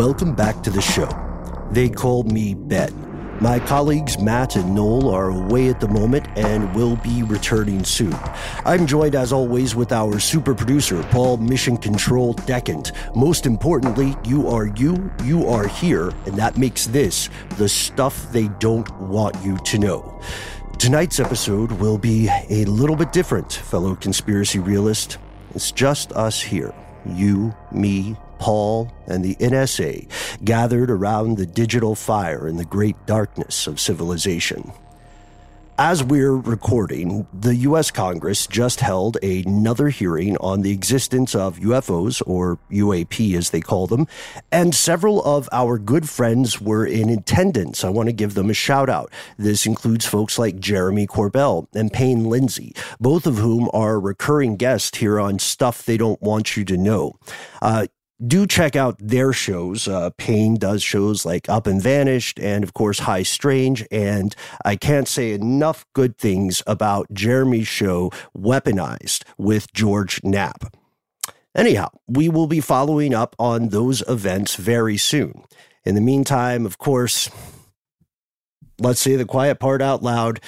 Welcome back to the show. They call me Ben. My colleagues Matt and Noel are away at the moment and will be returning soon. I'm joined as always with our super producer, Paul Mission Control Decant. Most importantly, you are you, you are here, and that makes this the stuff they don't want you to know. Tonight's episode will be a little bit different, fellow conspiracy realist. It's just us here. You, me, Paul, and the NSA gathered around the digital fire in the great darkness of civilization. As we're recording, the U.S. Congress just held another hearing on the existence of UFOs, or UAP as they call them, and several of our good friends were in attendance. I want to give them a shout out. This includes folks like Jeremy Corbell and Payne Lindsay, both of whom are recurring guests here on Stuff They Don't Want You to Know. Uh, do check out their shows. Uh, Payne does shows like Up and Vanished and, of course, High Strange. And I can't say enough good things about Jeremy's show, Weaponized, with George Knapp. Anyhow, we will be following up on those events very soon. In the meantime, of course, let's say the quiet part out loud.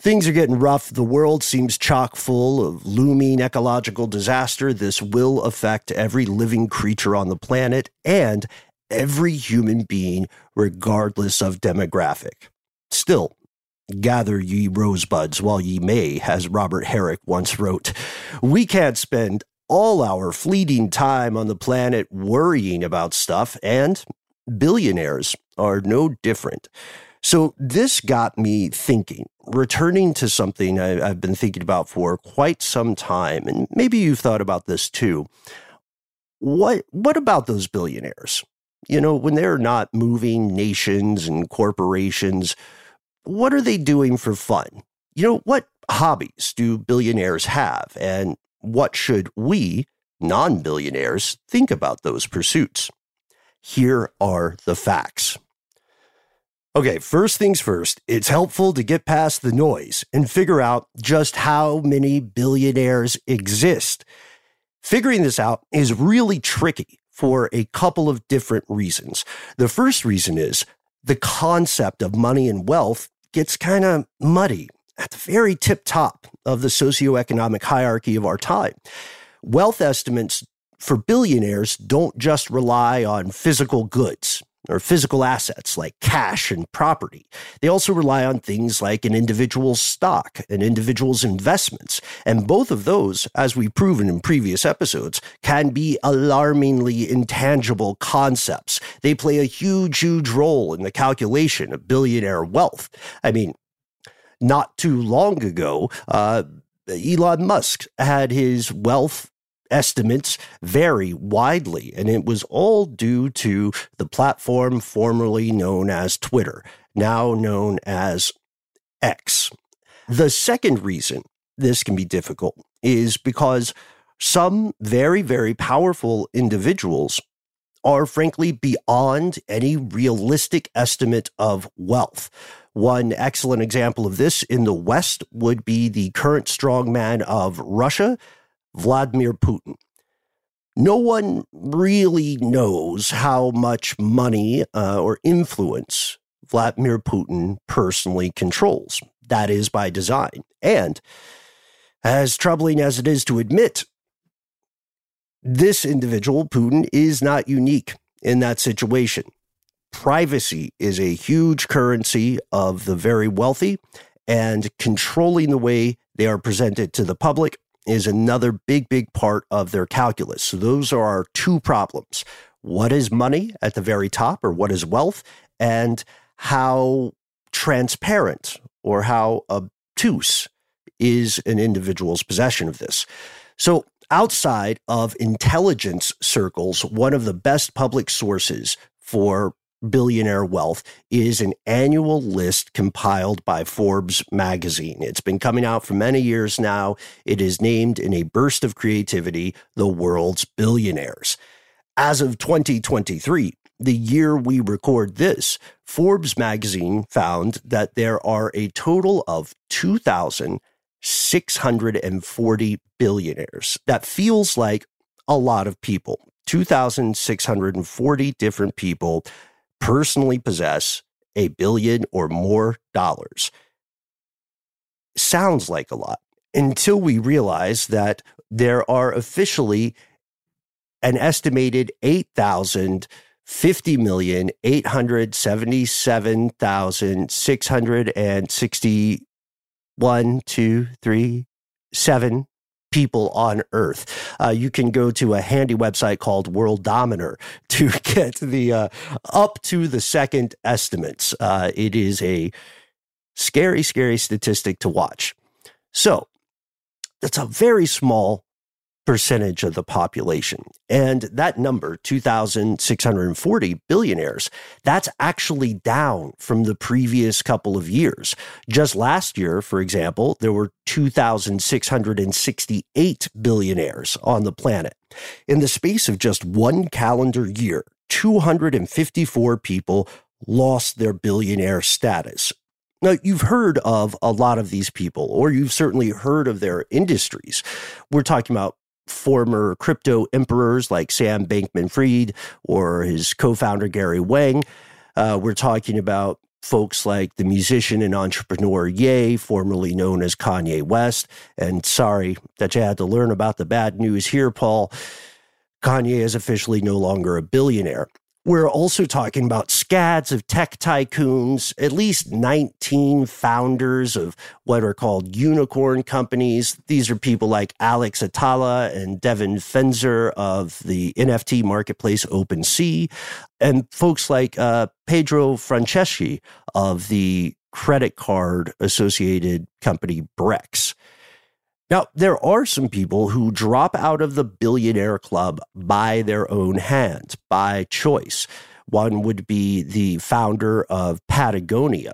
Things are getting rough. The world seems chock full of looming ecological disaster. This will affect every living creature on the planet and every human being, regardless of demographic. Still, gather ye rosebuds while ye may, as Robert Herrick once wrote. We can't spend all our fleeting time on the planet worrying about stuff, and billionaires are no different. So this got me thinking, returning to something I, have been thinking about for quite some time, and maybe you've thought about this too. What what about those billionaires? You know, when they're not moving nations and corporations, what are they doing for fun? You know, what hobbies do billionaires have, and what should we, non billionaires, think about those pursuits? Here are the facts. Okay, first things first, it's helpful to get past the noise and figure out just how many billionaires exist. Figuring this out is really tricky for a couple of different reasons. The first reason is the concept of money and wealth gets kind of muddy at the very tip top of the socioeconomic hierarchy of our time. Wealth estimates for billionaires don't just rely on physical goods or physical assets like cash and property. They also rely on things like an individual's stock, an individual's investments. And both of those, as we've proven in previous episodes, can be alarmingly intangible concepts. They play a huge, huge role in the calculation of billionaire wealth. I mean, not too long ago, uh, Elon Musk had his wealth estimates vary widely, and it was all due to the platform formerly known as Twitter, now known as X. The second reason this can be difficult is because some very, very powerful individuals are frankly beyond any realistic estimate of wealth. One excellent example of this in the West would be the current strongman of Russia, Vladimir Putin. No one really knows how much money uh, or influence Vladimir Putin personally controls. That is by design. And as troubling as it is to admit, this individual, Putin, is not unique in that situation. Privacy is a huge currency of the very wealthy, and controlling the way they are presented to the public is another big, big part of their calculus. So those are our two problems. What is money at the very top, or what is wealth, and how transparent or how obtuse is an individual's possession of this. So, outside of intelligence circles, one of the best public sources for billionaire wealth is an annual list compiled by Forbes magazine. It's been coming out for many years now. It is named in a burst of creativity the world's billionaires. As of 2023, the year we record this, Forbes magazine found that there are a total of 2,640 billionaires. That feels like a lot of people. 2,640 different people personally possess a billion or more dollars. Sounds like a lot until we realize that there are officially an estimated 8,000 50 million 877,661 2 3 7 people on Earth. Uh, you can go to a handy website called Worldometer to get the uh, up to the second estimates. Uh, it is a scary, scary statistic to watch. So that's a very small percentage of the population. And that number, 2,640 billionaires, that's actually down from the previous couple of years. Just last year, for example, there were 2,668 billionaires on the planet. In the space of just one calendar year, 254 people lost their billionaire status. Now, you've heard of a lot of these people, or you've certainly heard of their industries. We're talking about former crypto emperors like Sam Bankman Fried or his co founder Gary Wang. Uh, we're talking about folks like the musician and entrepreneur Ye, formerly known as Kanye West. And sorry that you had to learn about the bad news here, Paul. Kanye is officially no longer a billionaire. We're also talking about scads of tech tycoons, at least 19 founders of what are called unicorn companies. These are people like Alex Atallah and Devin Finzer of the NFT marketplace OpenSea, and folks like uh, Pedro Franceschi of the credit card associated company Brex. Now, there are some people who drop out of the billionaire club by their own hand, by choice. One would be the founder of Patagonia.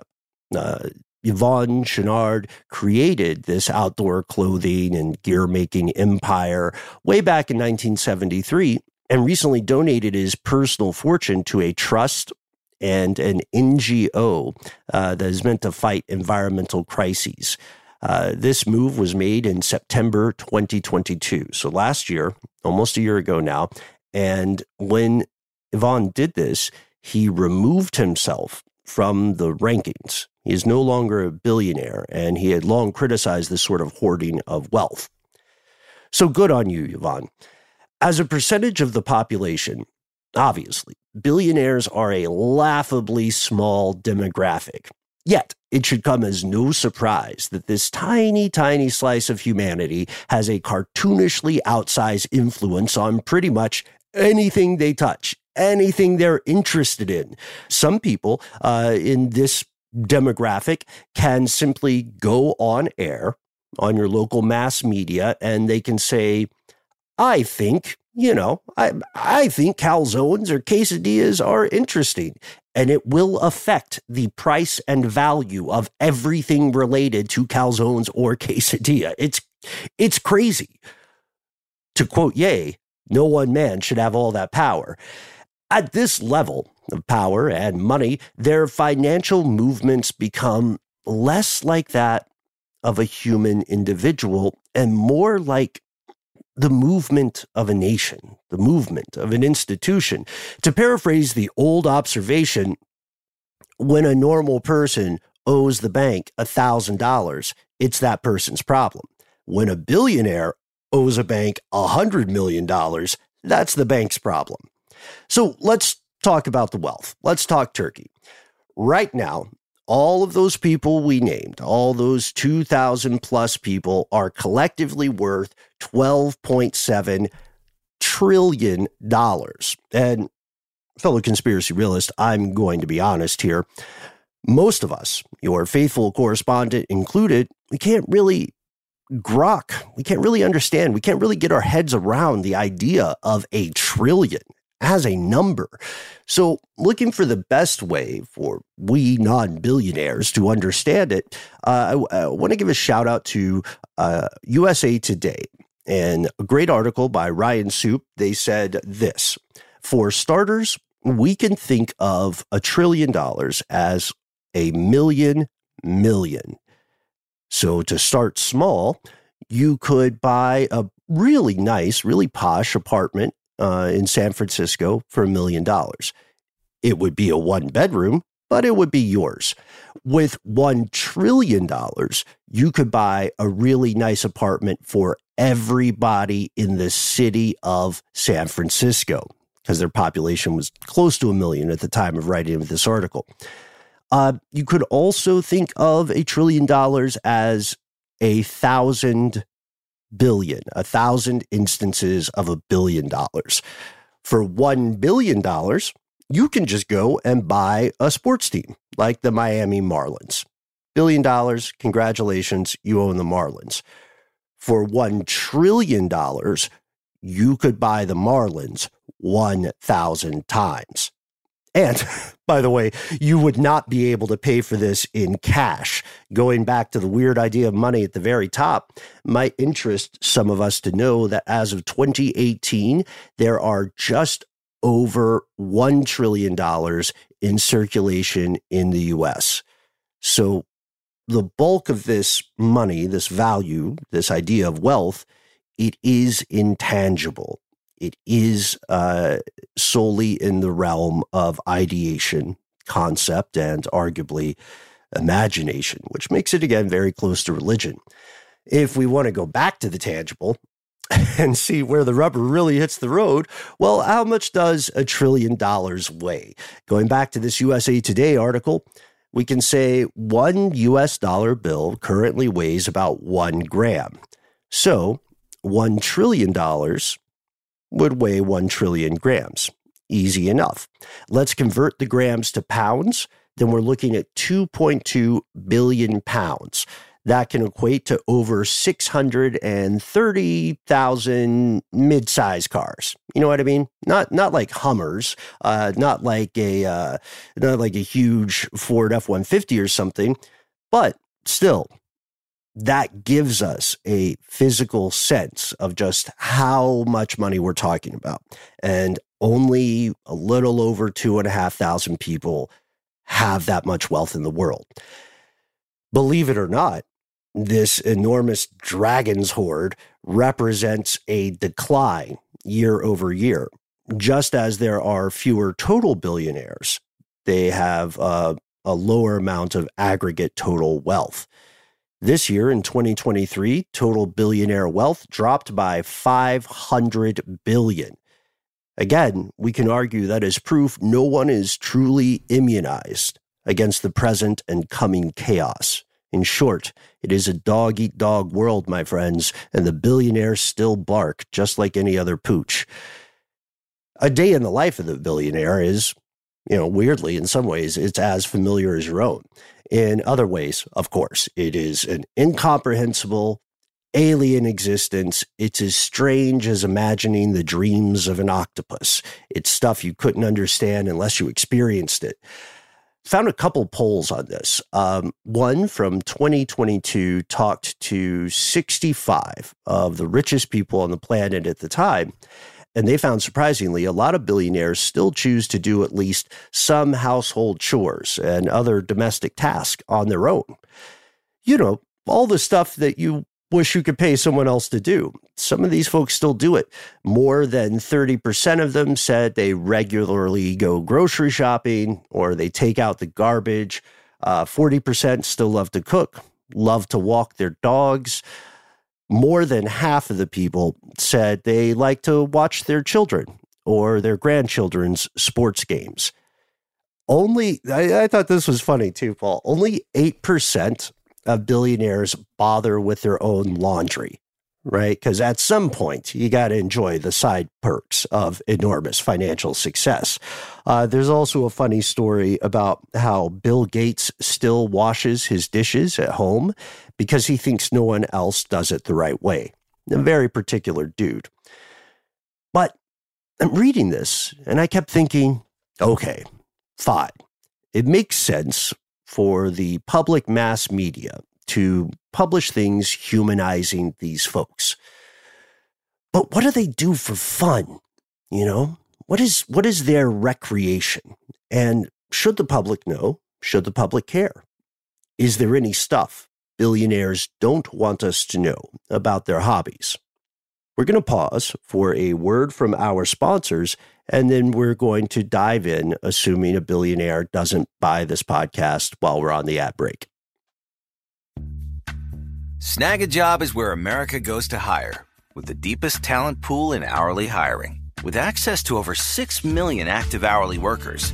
Uh, Yvon Chouinard created this outdoor clothing and gear making empire way back in 1973 and recently donated his personal fortune to a trust and an NGO uh, that is meant to fight environmental crises. Uh, this move was made in September 2022. So last year, almost a year ago now. And when Yvon did this, he removed himself from the rankings. He is no longer a billionaire, and he had long criticized this sort of hoarding of wealth. So good on you, Yvon. As a percentage of the population, Obviously, billionaires are a laughably small demographic. Yet, it should come as no surprise that this tiny, tiny slice of humanity has a cartoonishly outsized influence on pretty much anything they touch, anything they're interested in. Some people uh, in this demographic can simply go on air on your local mass media and they can say, I think, you know, I, I think calzones or quesadillas are interesting and it will affect the price and value of everything related to calzones or quesadilla. It's, it's crazy. To quote Ye, no one man should have all that power. At this level of power and money, their financial movements become less like that of a human individual and more like the movement of a nation, the movement of an institution. To paraphrase the old observation, when a normal person owes the bank $1,000, it's that person's problem. When a billionaire owes a bank $100 million, that's the bank's problem. So let's talk about the wealth. Let's talk Turkey. Right now, all of those people we named, all those 2,000 plus people, are collectively worth $12.7 trillion. And fellow conspiracy realist, I'm going to be honest here. Most of us, your faithful correspondent included, we can't really grok. We can't really understand. We can't really get our heads around the idea of a trillion as a number. So, looking for the best way for we non billionaires to understand it, uh, I, I want to give a shout out to uh, USA Today and a great article by Ryan Suppe. They said this For starters, we can think of a trillion dollars as a million million. So, to start small, you could buy a really nice, really posh apartment uh, in San Francisco for a million dollars. It would be a one bedroom, but it would be yours. With $1 trillion, you could buy a really nice apartment for everybody in the city of San Francisco because their population was close to a million at the time of writing this article. Uh, you could also think of a trillion dollars as a thousand billion, a thousand instances of a billion dollars. For $1 billion, you can just go and buy a sports team like the Miami Marlins. Billion dollars, congratulations, you own the Marlins. For $1 trillion, you could buy the Marlins 1,000 times. And by the way, you would not be able to pay for this in cash. Going back to the weird idea of money at the very top might interest some of us to know that as of 2018, there are just over $1 trillion in circulation in the US. So the bulk of this money, this value, this idea of wealth, it is intangible. It is uh, solely in the realm of ideation, concept, and arguably imagination, which makes it again very close to religion. If we want to go back to the tangible, and see where the rubber really hits the road, well, how much does a trillion dollars weigh? Going back to this USA Today article, we can say one US dollar bill currently weighs about one gram. So, $1 trillion would weigh 1 trillion grams. Easy enough. Let's convert the grams to pounds. Then we're looking at 2.2 billion pounds. That can equate to over 630,000 mid-size cars. You know what I mean? Not not like Hummers, uh, not like a uh, not like a huge Ford F-150 or something, but still that gives us a physical sense of just how much money we're talking about. And only a little over two and a half thousand people have that much wealth in the world. Believe it or not, this enormous dragon's hoard represents a decline year over year. Just as there are fewer total billionaires, they have uh, a lower amount of aggregate total wealth. This year in 2023, total billionaire wealth dropped by 500 billion. Again, we can argue that as proof no one is truly immunized against the present and coming chaos. In short, it is a dog eat dog world, my friends, and the billionaires still bark just like any other pooch. A day in the life of the billionaire is, you know, weirdly, in some ways, it's as familiar as your own. In other ways, of course, it is an incomprehensible, alien existence. It's as strange as imagining the dreams of an octopus. It's stuff you couldn't understand unless you experienced it. Found a couple polls on this. Um, one from 2022 talked to 65 of the richest people on the planet at the time. And they found surprisingly, a lot of billionaires still choose to do at least some household chores and other domestic tasks on their own. You know, all the stuff that you wish you could pay someone else to do. Some of these folks still do it. More than 30% of them said they regularly go grocery shopping or they take out the garbage. Uh, 40% still love to cook, love to walk their dogs. More than half of the people said they like to watch their children or their grandchildren's sports games. Only, I, I thought this was funny too, Paul. Only 8% of billionaires bother with their own laundry, right? Because at some point, you got to enjoy the side perks of enormous financial success. Uh, there's also a funny story about how Bill Gates still washes his dishes at home because he thinks no one else does it the right way. A hmm. very particular dude. But I'm reading this and I kept thinking, okay, fine. It makes sense for the public mass media to publish things humanizing these folks. But what do they do for fun? You know, what is what is their recreation? And should the public know? Should the public care? Is there any stuff billionaires don't want us to know about their hobbies? We're going to pause for a word from our sponsors and then we're going to dive in, assuming a billionaire doesn't buy this podcast while we're on the ad break. Snagajob is where America goes to hire, with the deepest talent pool in hourly hiring. With access to over 6 million active hourly workers,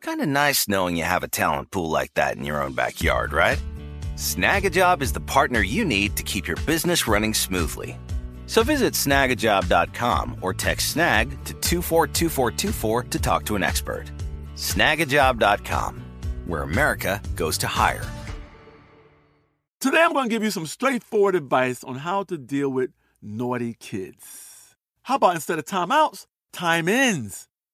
Kinda nice knowing you have a talent pool like that in your own backyard, right? Snagajob is the partner you need to keep your business running smoothly. So visit snagajob.com or text snag to 242424 to talk to an expert. Snagajob.com, where America goes to hire. Today I'm going to give you some straightforward advice on how to deal with naughty kids. How about instead of timeouts, time ins?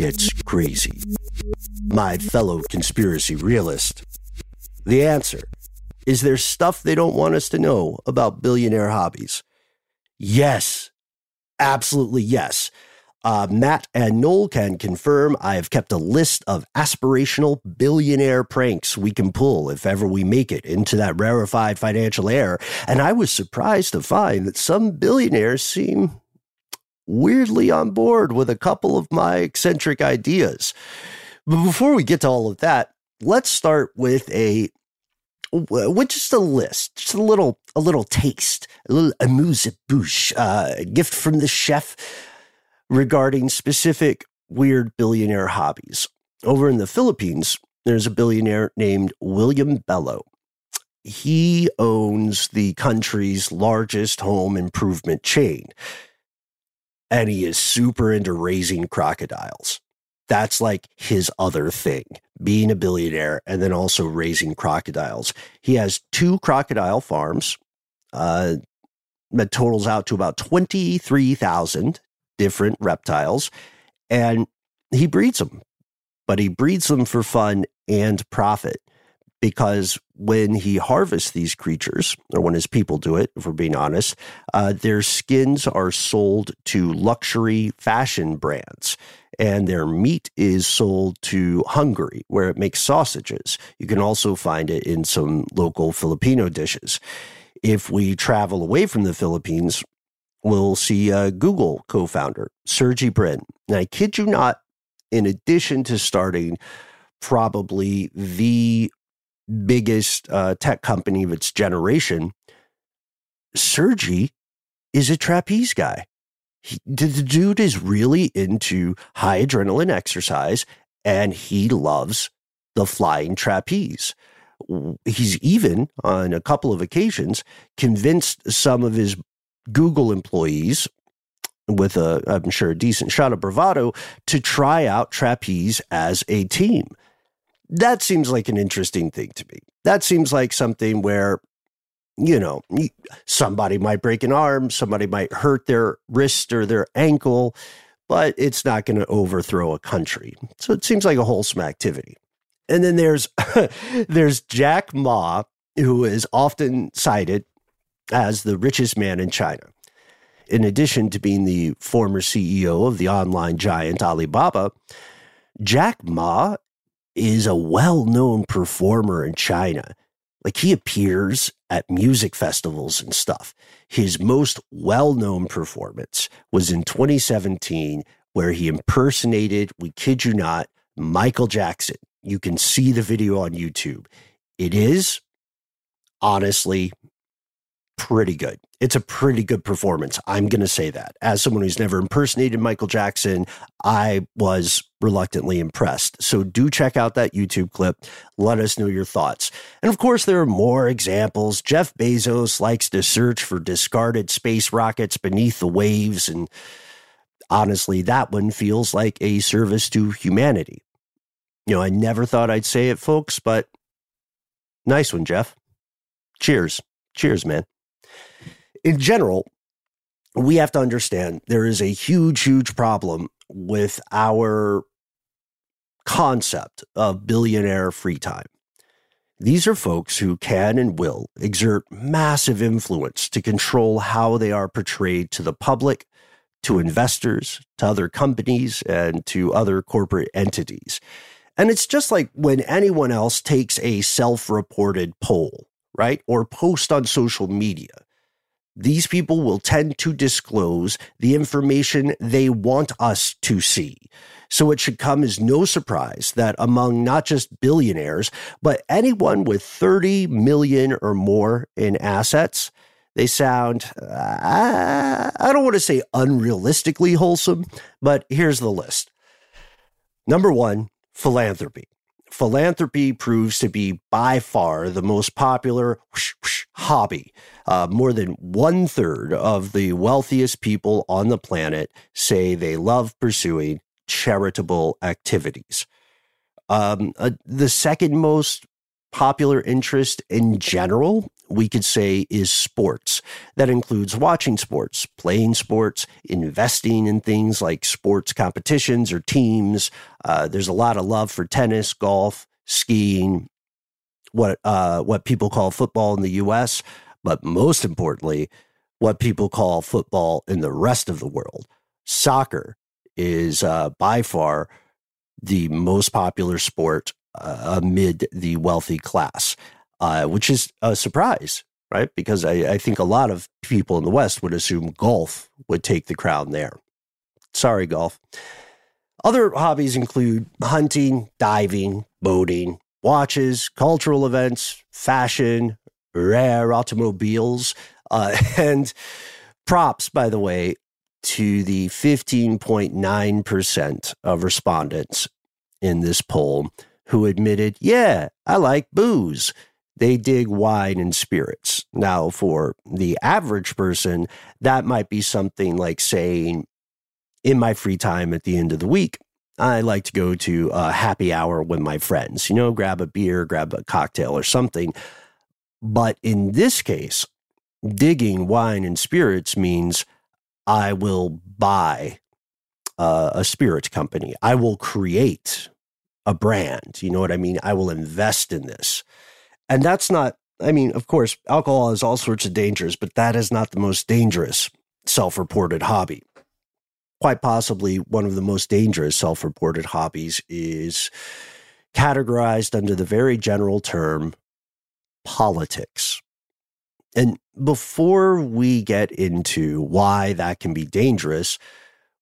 Gets crazy. My fellow conspiracy realist, the answer is there stuff they don't want us to know about billionaire hobbies? Yes, absolutely yes. Uh, Matt and Noel can confirm I have kept a list of aspirational billionaire pranks we can pull if ever we make it into that rarefied financial air. And I was surprised to find that some billionaires seem weirdly on board with a couple of my eccentric ideas. But before we get to all of that, let's start with a with just a list, just a little, a little taste, a little amuse bouche, uh, gift from the chef regarding specific weird billionaire hobbies. Over in the Philippines, there's a billionaire named William Belo. He owns the country's largest home improvement chain, and he is super into raising crocodiles. That's like his other thing, being a billionaire and then also raising crocodiles. He has two crocodile farms uh, that totals out to about 23,000 different reptiles and he breeds them, but he breeds them for fun and profit because when he harvests these creatures, or when his people do it, if we're being honest, uh, their skins are sold to luxury fashion brands. And their meat is sold to Hungary, where it makes sausages. You can also find it in some local Filipino dishes. If we travel away from the Philippines, we'll see a Google co founder, Sergey Brin. And I kid you not, in addition to starting probably the biggest uh, tech company of its generation, Sergey is a trapeze guy. He, the dude is really into high adrenaline exercise and he loves the flying trapeze. He's even, on a couple of occasions, convinced some of his Google employees with a, I'm sure, a decent shot of bravado to try out trapeze as a team. That seems like an interesting thing to me. That seems like something where, you know, somebody might break an arm, somebody might hurt their wrist or their ankle, but it's not going to overthrow a country. So it seems like a wholesome activity. And then there's there's Jack Ma, who is often cited as the richest man in China. In addition to being the former CEO of the online giant Alibaba, Jack Ma is a well known performer in China. Like he appears at music festivals and stuff. His most well known performance was in 2017, where he impersonated, we kid you not, Michael Jackson. You can see the video on YouTube. It is honestly pretty good. It's a pretty good performance. I'm going to say that. As someone who's never impersonated Michael Jackson, I was reluctantly impressed. So do check out that YouTube clip. Let us know your thoughts. And of course, there are more examples. Jeff Bezos likes to search for discarded space rockets beneath the waves. And honestly, that one feels like a service to humanity. You know, I never thought I'd say it, folks, but nice one, Jeff. Cheers. Cheers, man in general, we have to understand there is a huge, huge problem with our concept of billionaire free time. These are folks who can and will exert massive influence to control how they are portrayed to the public, to investors, to other companies, and to other corporate entities. And it's just like when anyone else takes a self reported poll, right? Or post on social media these people will tend to disclose the information they want us to see. So it should come as no surprise that among not just billionaires, but anyone with 30 million or more in assets, they sound, uh, I don't want to say unrealistically wholesome, but here's the list. Number one, philanthropy. Philanthropy proves to be by far the most popular whoosh, whoosh, hobby uh, more than one third of the wealthiest people on the planet say they love pursuing charitable activities. Um, uh, the second most popular interest in general we could say is sports. That includes watching sports, playing sports, investing in things like sports competitions or teams. Uh, there's a lot of love for tennis, golf, skiing, what uh, what people call football in the U.S., but most importantly, what people call football in the rest of the world. Soccer is uh, by far the most popular sport uh, amid the wealthy class, uh, which is a surprise, right? Because I, I think a lot of people in the West would assume golf would take the crown there. Sorry, golf. Other hobbies include hunting, diving, boating, watches, cultural events, fashion, rare automobiles, uh, and props, by the way, to the 15.9% of respondents in this poll who admitted, yeah, I like booze. They dig wine and spirits. Now, for the average person, that might be something like saying, in my free time at the end of the week, I like to go to a happy hour with my friends, you know, grab a beer, grab a cocktail or something. But in this case, digging wine and spirits means I will buy uh, a spirit company. I will create a brand. You know what I mean? I will invest in this. And that's not, I mean, of course, alcohol has all sorts of dangers, but that is not the most dangerous self reported hobby. Quite possibly one of the most dangerous self reported hobbies is categorized under the very general term politics. And before we get into why that can be dangerous,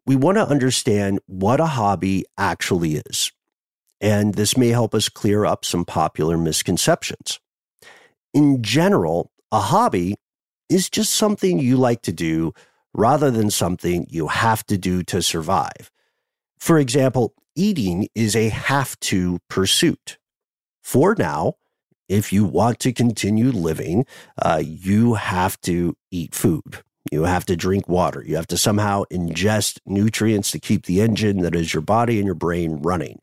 we want to understand what a hobby actually is. And this may help us clear up some popular misconceptions. In general, a hobby is just something you like to do rather than something you have to do to survive. For example, eating is a have to pursuit. For now, if you want to continue living, uh, you have to eat food. You have to drink water. You have to somehow ingest nutrients to keep the engine that is your body and your brain running.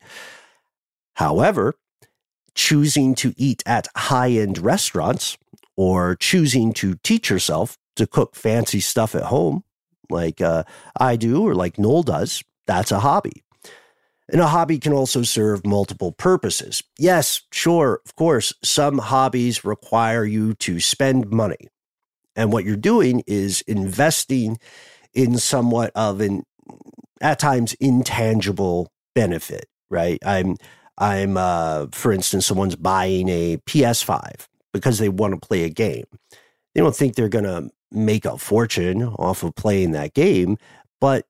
However, choosing to eat at high end restaurants or choosing to teach yourself to cook fancy stuff at home, like uh, I do or like Noel does, that's a hobby. And a hobby can also serve multiple purposes. Yes, sure, of course, some hobbies require you to spend money. And what you're doing is investing in somewhat of an, at times, intangible benefit, right? I'm, I'm, uh, for instance, someone's buying a PS5 because they want to play a game. They don't think they're going to make a fortune off of playing that game, but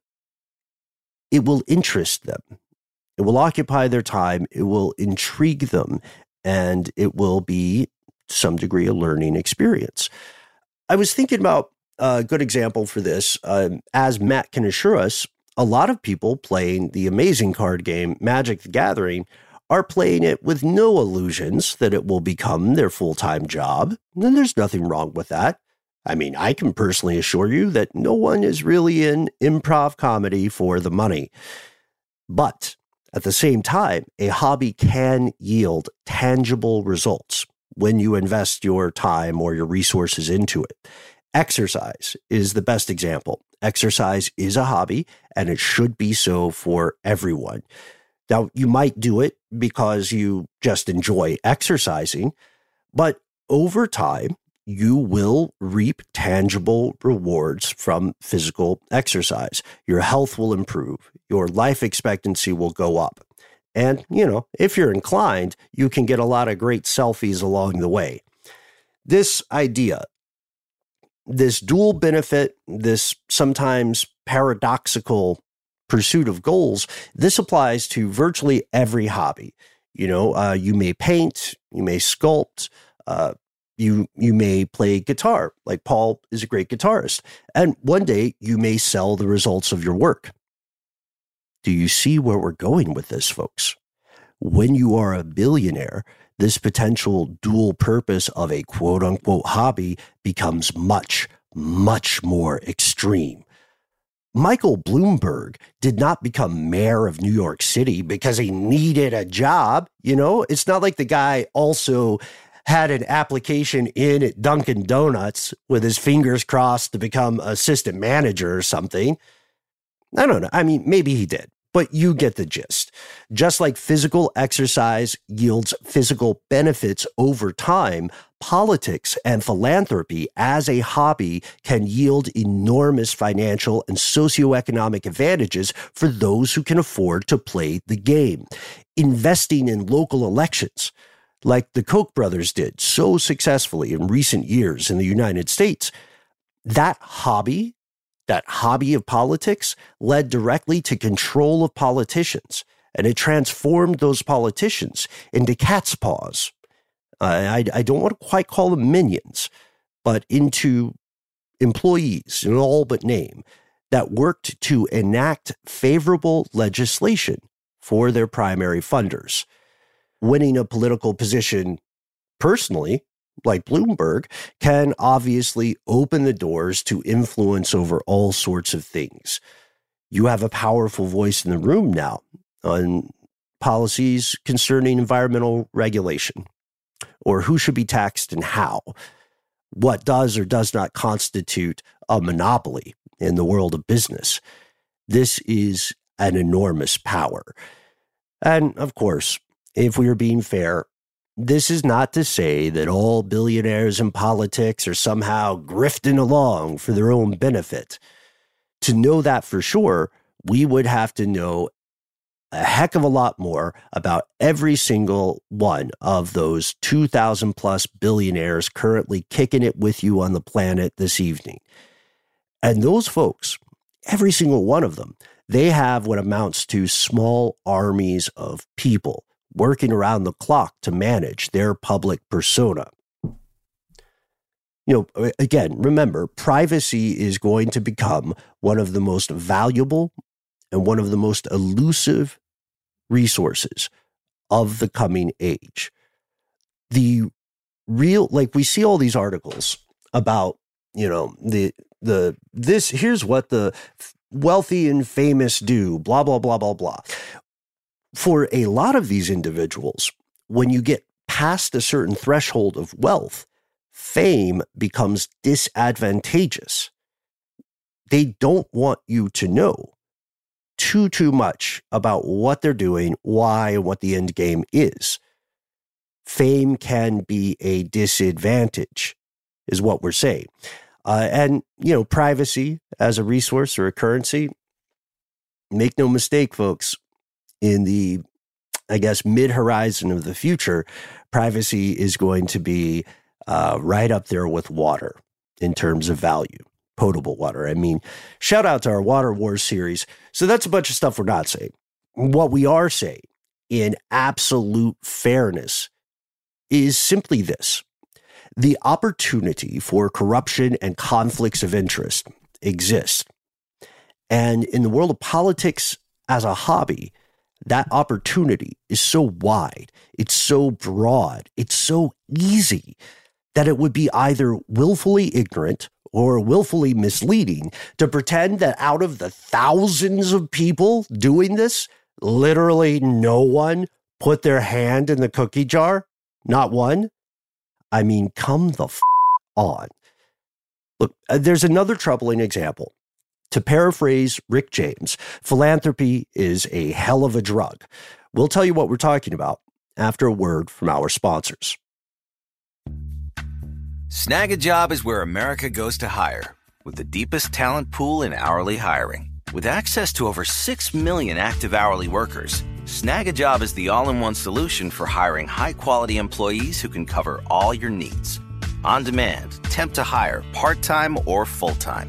it will interest them. It will occupy their time. It will intrigue them and it will be some degree a learning experience. I was thinking about a good example for this. Um, as Matt can assure us, a lot of people playing the amazing card game Magic the Gathering are playing it with no illusions that it will become their full time job. then there's nothing wrong with that. I mean, I can personally assure you that no one is really in improv comedy for the money. But at the same time, a hobby can yield tangible results when you invest your time or your resources into it. Exercise is the best example. Exercise is a hobby and it should be so for everyone. Now, you might do it because you just enjoy exercising, but over time, you will reap tangible rewards from physical exercise. Your health will improve, your life expectancy will go up. And, you know, if you're inclined, you can get a lot of great selfies along the way. This idea, this dual benefit, this sometimes paradoxical pursuit of goals, this applies to virtually every hobby. You know, uh, you may paint, you may sculpt, uh, you you may play guitar. Like paul is a great guitarist. And one day you may sell the results of your work. Do you see where we're going with this folks? When you are a billionaire this potential dual purpose of a quote unquote hobby becomes much much more extreme Michael Bloomberg did not become mayor of New York City because he needed a job. You know, it's not like the guy also had an application in at Dunkin' Donuts with his fingers crossed to become assistant manager or something. I don't know. I mean, maybe he did, but you get the gist. Just like physical exercise yields physical benefits over time, politics and philanthropy as a hobby can yield enormous financial and socioeconomic advantages for those who can afford to play the game. Investing in local elections, like the Koch brothers did so successfully in recent years in the United States, that hobby, that hobby of politics, led directly to control of politicians. And it transformed those politicians into cat's paws. I, I don't want to quite call them minions, but into employees in all but name that worked to enact favorable legislation for their primary funders winning a political position personally, like Bloomberg, can obviously open the doors to influence over all sorts of things. You have a powerful voice in the room now on policies concerning environmental regulation or who should be taxed and how, what does or does not constitute a monopoly in the world of business. This is an enormous power. And of course, if we are being fair, this is not to say that all billionaires in politics are somehow grifting along for their own benefit. To know that for sure, we would have to know a heck of a lot more about every single one of those 2,000 plus billionaires currently kicking it with you on the planet this evening. And those folks, every single one of them, they have what amounts to small armies of people working around the clock to manage their public persona. You know, again, remember, privacy is going to become one of the most valuable and one of the most elusive resources of the coming age. The real, like, we see all these articles about, you know, the, the, this, here's what the wealthy and famous do, blah, blah, blah, blah, blah for a lot of these individuals, when you get past a certain threshold of wealth, fame becomes disadvantageous. They don't want you to know too, too much about what they're doing, why, and what the end game is. Fame can be a disadvantage, is what we're saying. Uh, and, you know, privacy as a resource or a currency, make no mistake, folks, in the, I guess, mid horizon of the future, privacy is going to be uh, right up there with water in terms of value. Potable water. I mean, shout out to our Water Wars series. So that's a bunch of stuff we're not saying. What we are saying in absolute fairness is simply this the opportunity for corruption and conflicts of interest exists. And in the world of politics as a hobby, that opportunity is so wide, it's so broad, it's so easy that it would be either willfully ignorant or willfully misleading to pretend that out of the thousands of people doing this, literally no one put their hand in the cookie jar? Not one? I mean, come the f- on. Look, uh, there's another troubling example. To paraphrase Rick James, philanthropy is a hell of a drug. We'll tell you what we're talking about after a word from our sponsors. Snagajob is where America goes to hire, with the deepest talent pool in hourly hiring. With access to over 6 million active hourly workers, Snagajob is the all in one solution for hiring high quality employees who can cover all your needs. On demand, temp to hire, part time or full time.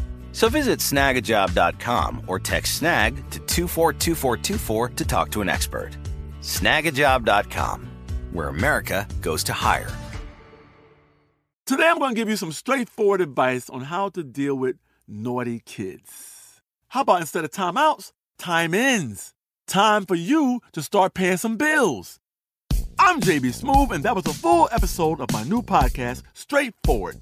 So visit snagajob.com or text snag to 242424 to talk to an expert. Snagajob.com, where America goes to hire. Today, I'm going to give you some straightforward advice on how to deal with naughty kids. How about instead of timeouts, time ins? Time for you to start paying some bills. I'm JB Smoove, and that was a full episode of my new podcast, Straightforward,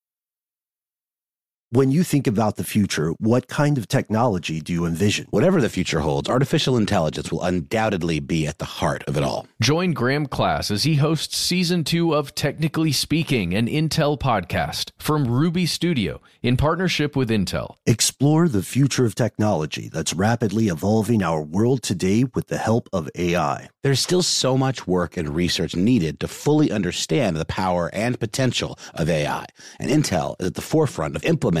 When you think about the future, what kind of technology do you envision? Whatever the future holds, artificial intelligence will undoubtedly be at the heart of it all. Join Graham Class as he hosts season two of Technically Speaking, an Intel podcast from Ruby Studio in partnership with Intel. Explore the future of technology that's rapidly evolving our world today with the help of AI. There's still so much work and research needed to fully understand the power and potential of AI, and Intel is at the forefront of implementing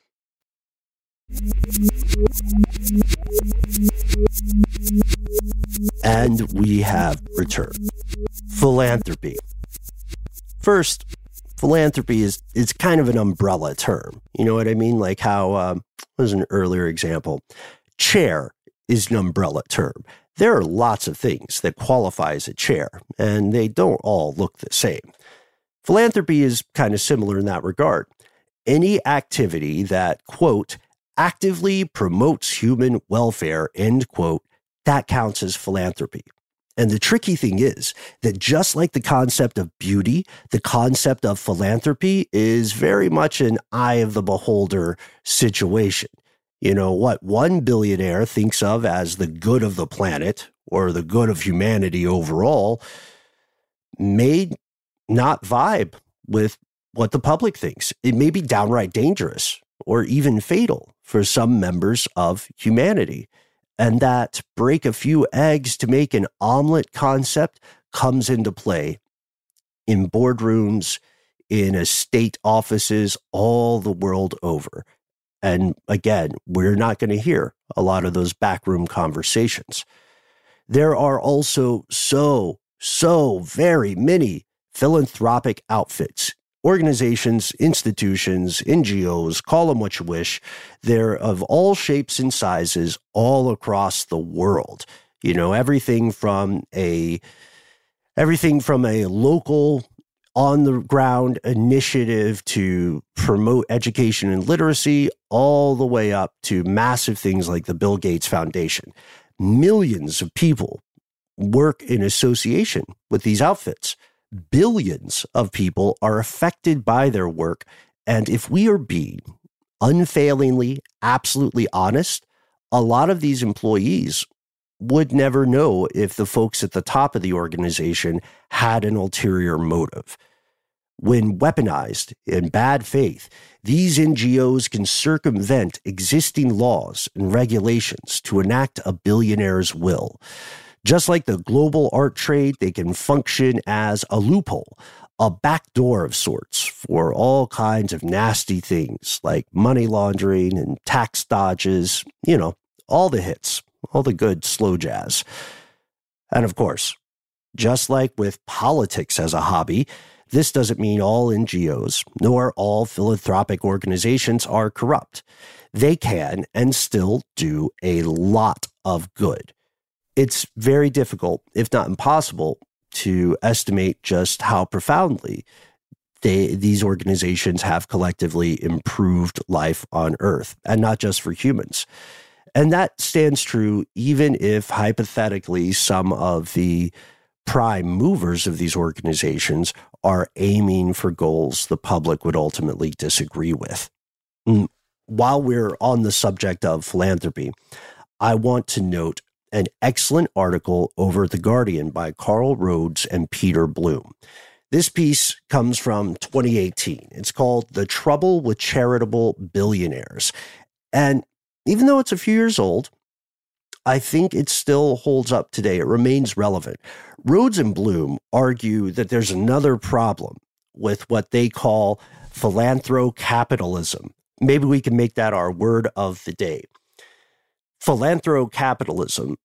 And we have returned. Philanthropy. First, philanthropy is is kind of an umbrella term. You know what I mean? Like how um, was an earlier example. Chair is an umbrella term. There are lots of things that qualify as a chair, and they don't all look the same. Philanthropy is kind of similar in that regard. Any activity that, quote, actively promotes human welfare, end quote, that counts as philanthropy. And the tricky thing is that just like the concept of beauty, the concept of philanthropy is very much an eye of the beholder situation. You know, what one billionaire thinks of as the good of the planet or the good of humanity overall may not vibe with what the public thinks. It may be downright dangerous or even fatal for some members of humanity. And that break a few eggs to make an omelet concept comes into play in boardrooms, in estate offices, all the world over. And again, we're not going to hear a lot of those backroom conversations. There are also so, so very many philanthropic outfits organizations, institutions, NGOs, call them what you wish. They're of all shapes and sizes all across the world. You know, everything from a everything from a local on the ground initiative to promote education and literacy all the way up to massive things like the Bill Gates Foundation. Millions of people work in association with these outfits billions of people are affected by their work. And if we are being unfailingly, absolutely honest, a lot of these employees would never know if the folks at the top of the organization had an ulterior motive. When weaponized in bad faith, these NGOs can circumvent existing laws and regulations to enact a billionaire's will. Just like the global art trade, they can function as a loophole, a backdoor of sorts for all kinds of nasty things like money laundering and tax dodges, you know, all the hits, all the good slow jazz. And of course, just like with politics as a hobby, this doesn't mean all NGOs nor all philanthropic organizations are corrupt. They can and still do a lot of good it's very difficult, if not impossible, to estimate just how profoundly they, these organizations have collectively improved life on Earth, and not just for humans. And that stands true even if hypothetically some of the prime movers of these organizations are aiming for goals the public would ultimately disagree with. Mm, while we're on the subject of philanthropy, I want to note an excellent article over The Guardian by Carl Rhodes and Peter Bloom. This piece comes from 2018. It's called The Trouble with Charitable Billionaires. And even though it's a few years old, I think it still holds up today. It remains relevant. Rhodes and Bloom argue that there's another problem with what they call philanthrocapitalism. Maybe we can make that our word of the day. Philanthrocapitalism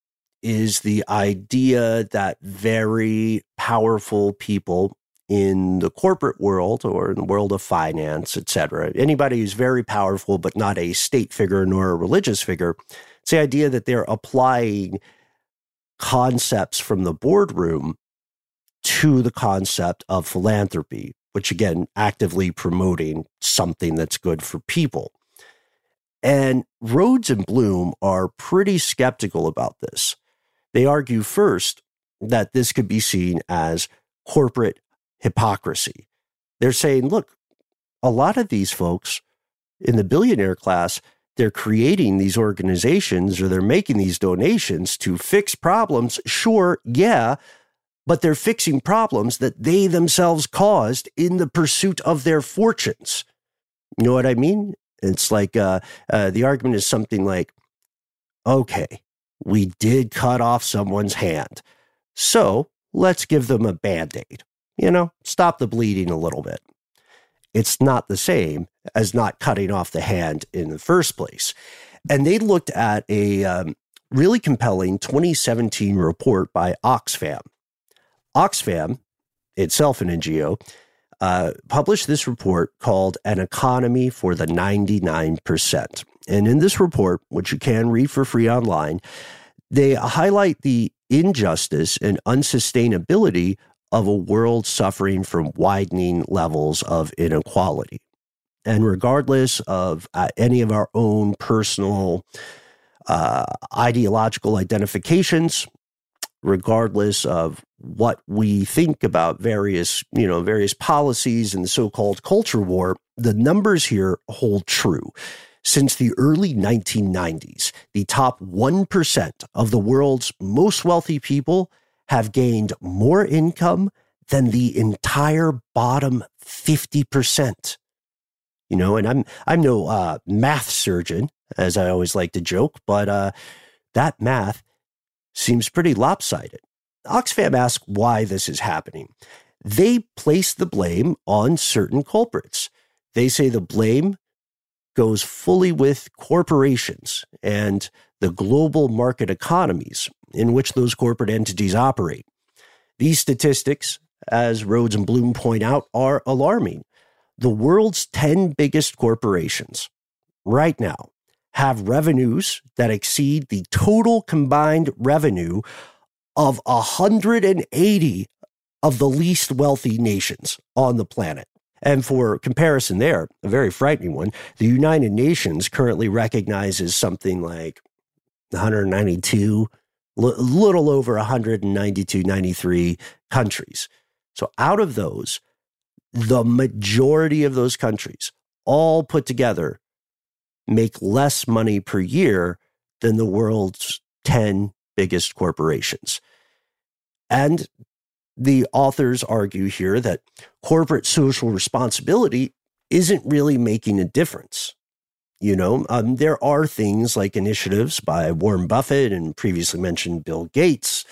is the idea that very powerful people in the corporate world or in the world of finance, et cetera, anybody who's very powerful but not a state figure nor a religious figure, it's the idea that they're applying concepts from the boardroom to the concept of philanthropy, which again, actively promoting something that's good for people. And Rhodes and Bloom are pretty skeptical about this. They argue first that this could be seen as corporate hypocrisy. They're saying, look, a lot of these folks in the billionaire class, they're creating these organizations or they're making these donations to fix problems. Sure, yeah, but they're fixing problems that they themselves caused in the pursuit of their fortunes. You know what I mean? It's like uh, uh, the argument is something like, okay, we did cut off someone's hand. So let's give them a band aid. You know, stop the bleeding a little bit. It's not the same as not cutting off the hand in the first place. And they looked at a um, really compelling 2017 report by Oxfam. Oxfam, itself an NGO, uh, published this report called An Economy for the 99%. And in this report, which you can read for free online, they highlight the injustice and unsustainability of a world suffering from widening levels of inequality. And regardless of uh, any of our own personal uh, ideological identifications, regardless of what we think about various, you know, various policies and the so-called culture war, the numbers here hold true. Since the early 1990s, the top 1% of the world's most wealthy people have gained more income than the entire bottom 50%. You know, and I'm I'm no uh, math surgeon, as I always like to joke, but uh, that math seems pretty lopsided. Oxfam asks why this is happening. They place the blame on certain culprits. They say the blame goes fully with corporations and the global market economies in which those corporate entities operate. These statistics, as Rhodes and Bloom point out, are alarming. The world's 10 biggest corporations right now have revenues that exceed the total combined revenue of 180 of the least wealthy nations on the planet. And for comparison, there, a very frightening one, the United Nations currently recognizes something like 192, a little over 192, 93 countries. So out of those, the majority of those countries, all put together, make less money per year than the world's 10 biggest corporations. And the authors argue here that corporate social responsibility isn't really making a difference. You know, um, there are things like initiatives by Warren Buffett and previously mentioned Bill Gates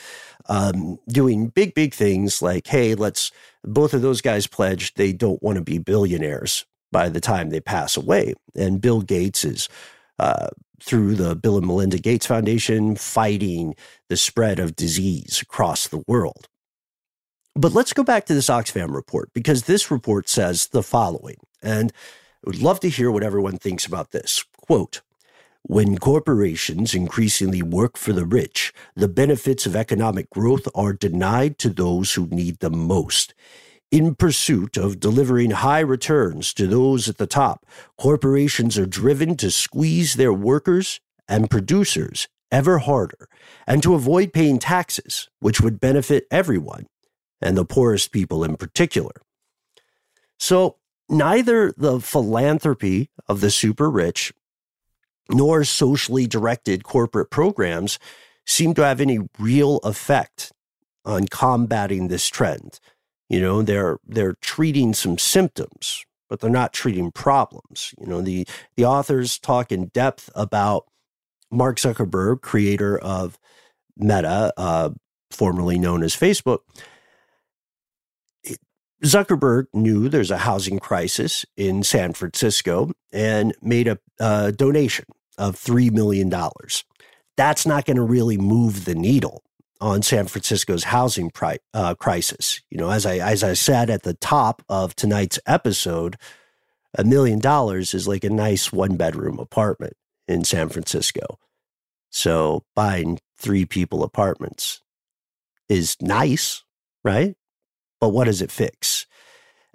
um, doing big, big things like, hey, let's, both of those guys pledged they don't want to be billionaires by the time they pass away. And Bill Gates is, uh, through the Bill and Melinda Gates Foundation, fighting the spread of disease across the world. But let's go back to this Oxfam report because this report says the following, and I would love to hear what everyone thinks about this. Quote, when corporations increasingly work for the rich, the benefits of economic growth are denied to those who need them most. In pursuit of delivering high returns to those at the top, corporations are driven to squeeze their workers and producers ever harder and to avoid paying taxes, which would benefit everyone, and the poorest people in particular. So, neither the philanthropy of the super rich nor socially directed corporate programs seem to have any real effect on combating this trend. You know, they're they're treating some symptoms, but they're not treating problems. You know, the the authors talk in depth about Mark Zuckerberg, creator of Meta, uh, formerly known as Facebook. Zuckerberg knew there's a housing crisis in San Francisco and made a, a donation of $3 million. That's not going to really move the needle on San Francisco's housing pri- uh, crisis. You know, as I as I said at the top of tonight's episode, a million dollars is like a nice one bedroom apartment in San Francisco. So buying three people apartments is nice, right? But what does it fix?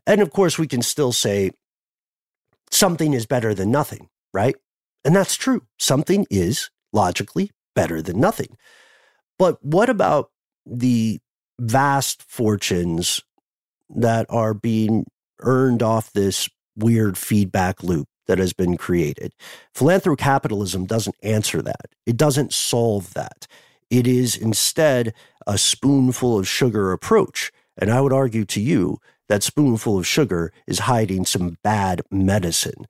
And of course, we can still say something is better than nothing, right? And that's true. Something is logically better than nothing. But what about the vast fortunes that are being earned off this weird feedback loop that has been created? Philanthrocapitalism doesn't answer that, it doesn't solve that. It is instead a spoonful of sugar approach. And I would argue to you that spoonful of sugar is hiding some bad medicine.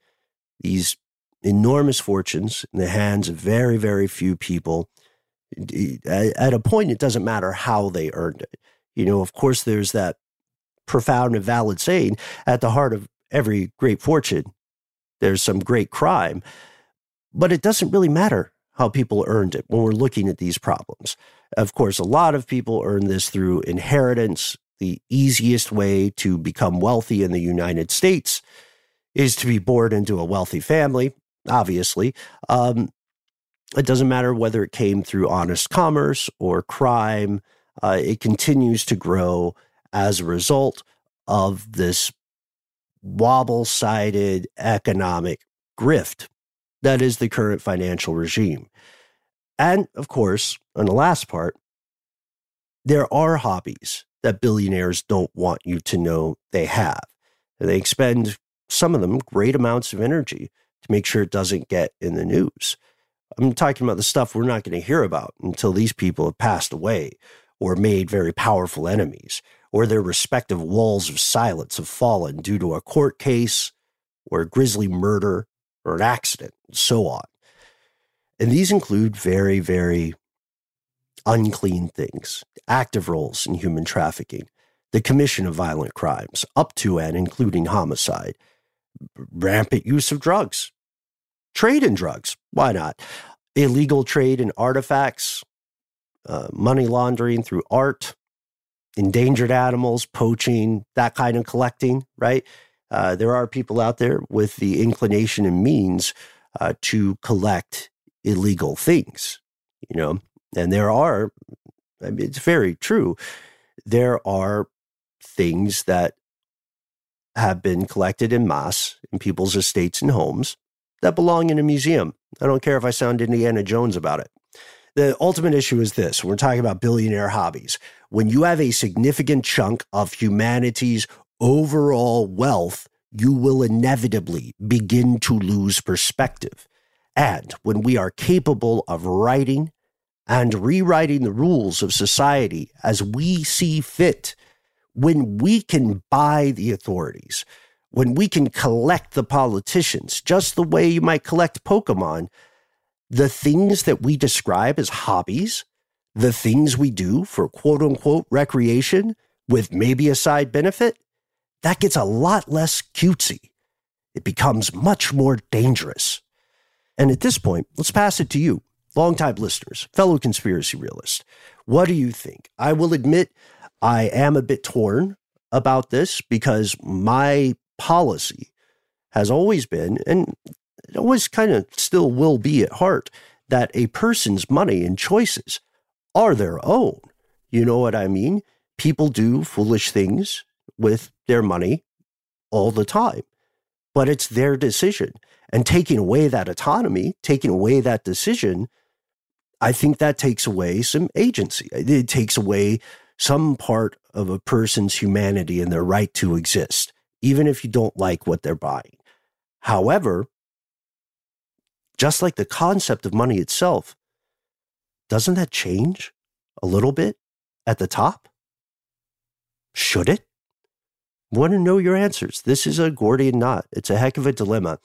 These enormous fortunes in the hands of very, very few people at a point, it doesn't matter how they earned it. You know, of course, there's that profound and valid saying at the heart of every great fortune, there's some great crime. But it doesn't really matter how people earned it when we're looking at these problems. Of course, a lot of people earn this through inheritance. The easiest way to become wealthy in the United States is to be born into a wealthy family, obviously. Um, it doesn't matter whether it came through honest commerce or crime, uh, it continues to grow as a result of this wobble sided economic grift that is the current financial regime. And of course, on the last part, there are hobbies that billionaires don't want you to know they have. They expend some of them great amounts of energy to make sure it doesn't get in the news. I'm talking about the stuff we're not going to hear about until these people have passed away or made very powerful enemies, or their respective walls of silence have fallen due to a court case or a grisly murder or an accident, and so on. And these include very, very unclean things, active roles in human trafficking, the commission of violent crimes, up to and including homicide, rampant use of drugs, trade in drugs. Why not? Illegal trade in artifacts, uh, money laundering through art, endangered animals, poaching, that kind of collecting, right? Uh, there are people out there with the inclination and means uh, to collect illegal things, you know, and there are, I mean, it's very true. There are things that have been collected in mass in people's estates and homes that belong in a museum. I don't care if I sound Indiana Jones about it. The ultimate issue is this we're talking about billionaire hobbies. When you have a significant chunk of humanity's overall wealth, you will inevitably begin to lose perspective. And when we are capable of writing and rewriting the rules of society as we see fit, when we can buy the authorities, when we can collect the politicians, just the way you might collect Pokemon, the things that we describe as hobbies, the things we do for quote unquote recreation with maybe a side benefit, that gets a lot less cutesy. It becomes much more dangerous. And at this point, let's pass it to you, longtime listeners, fellow conspiracy realists. What do you think? I will admit I am a bit torn about this because my policy has always been, and it always kind of still will be at heart, that a person's money and choices are their own. You know what I mean? People do foolish things with their money all the time, but it's their decision. And taking away that autonomy, taking away that decision, I think that takes away some agency. It takes away some part of a person's humanity and their right to exist even if you don't like what they're buying. However, just like the concept of money itself, doesn't that change a little bit at the top? Should it? Want to know your answers. This is a Gordian knot. It's a heck of a dilemma.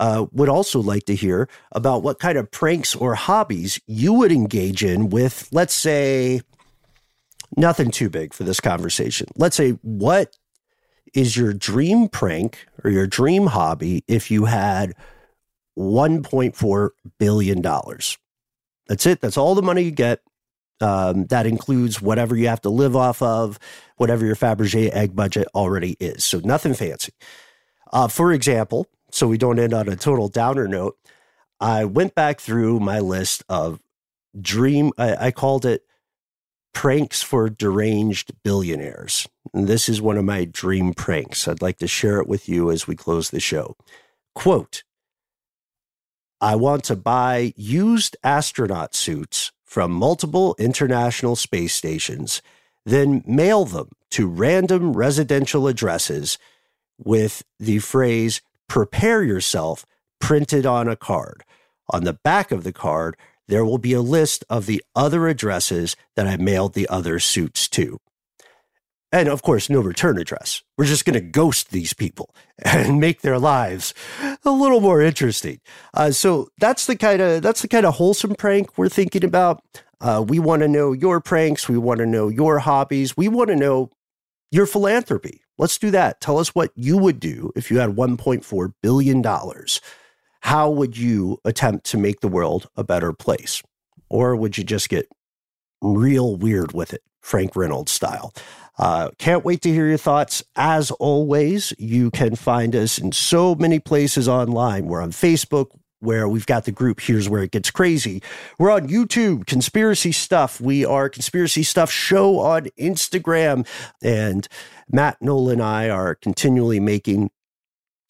Uh, would also like to hear about what kind of pranks or hobbies you would engage in with, let's say, nothing too big for this conversation. Let's say, what is your dream prank or your dream hobby if you had $1.4 billion? That's it. That's all the money you get. Um, that includes whatever you have to live off of, whatever your Fabergé egg budget already is. So nothing fancy. Uh, for example, so we don't end on a total downer note, I went back through my list of dream, I, I called it pranks for deranged billionaires. And this is one of my dream pranks. I'd like to share it with you as we close the show. Quote, I want to buy used astronaut suits from multiple international space stations, then mail them to random residential addresses with the phrase, prepare yourself, printed on a card. On the back of the card, there will be a list of the other addresses that I mailed the other suits to. And of course, no return address. We're just going to ghost these people and make their lives a little more interesting. Uh, so that's the kind of that's the kind of wholesome prank we're thinking about. Uh, we want to know your pranks. We want to know your hobbies. We want to know your philanthropy. Let's do that. Tell us what you would do if you had 1.4 billion dollars. How would you attempt to make the world a better place, or would you just get real weird with it, Frank Reynolds style? Uh, can't wait to hear your thoughts. As always, you can find us in so many places online. We're on Facebook, where we've got the group Here's Where It Gets Crazy. We're on YouTube, Conspiracy Stuff. We are Conspiracy Stuff Show on Instagram. And Matt Noel and I are continually making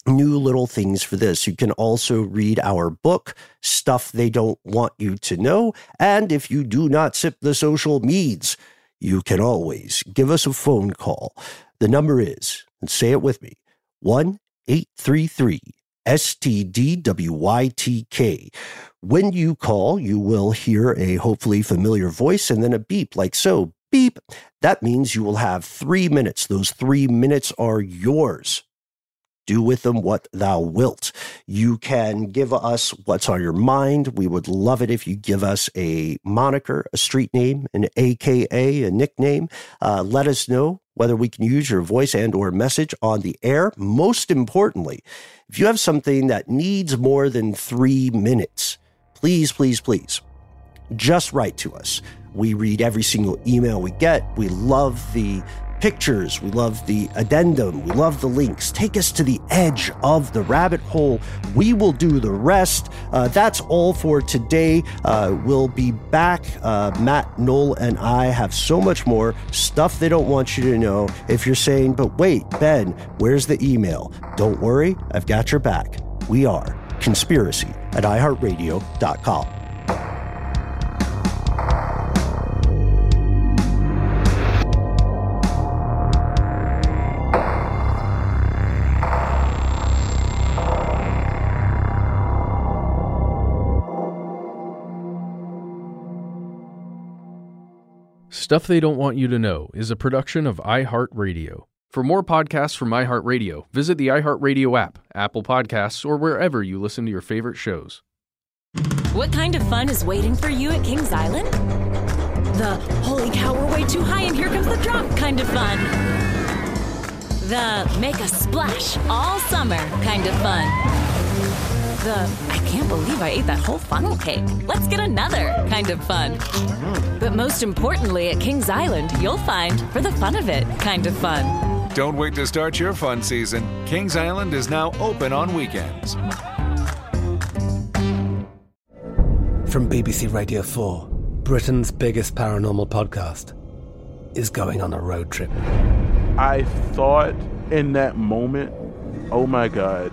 new little things for this. You can also read our book, Stuff They Don't Want You to Know. And if you do not sip the social meds, you can always give us a phone call. The number is, and say it with me, 1 833 STDWYTK. When you call, you will hear a hopefully familiar voice and then a beep like so. Beep. That means you will have three minutes. Those three minutes are yours do with them what thou wilt. You can give us what's on your mind. We would love it if you give us a moniker, a street name, an AKA, a nickname. Uh, let us know whether we can use your voice and or message on the air. Most importantly, if you have something that needs more than three minutes, please, please, please, just write to us. We read every single email we get. We love the pictures. We love the addendum. We love the links. Take us to the edge of the rabbit hole. We will do the rest. Uh, that's all for today. Uh, we'll be back. Uh, Matt, Noel, and I have so much more stuff they don't want you to know. If you're saying, but wait, Ben, where's the email? Don't worry, I've got your back. We are conspiracy at iHeartRadio.com. Stuff They Don't Want You to Know is a production of iHeartRadio. For more podcasts from iHeartRadio, visit the iHeartRadio app, Apple Podcasts, or wherever you listen to your favorite shows. What kind of fun is waiting for you at Kings Island? The holy cow, we're way too high and here comes the drop kind of fun. The make a splash all summer kind of fun. The I can't believe I ate that whole funnel cake. Let's get another kind of fun. But most importantly, at Kings Island, you'll find for the fun of it kind of fun. Don't wait to start your fun season. Kings Island is now open on weekends. From BBC Radio 4, Britain's biggest paranormal podcast is going on a road trip. I thought in that moment, oh my God,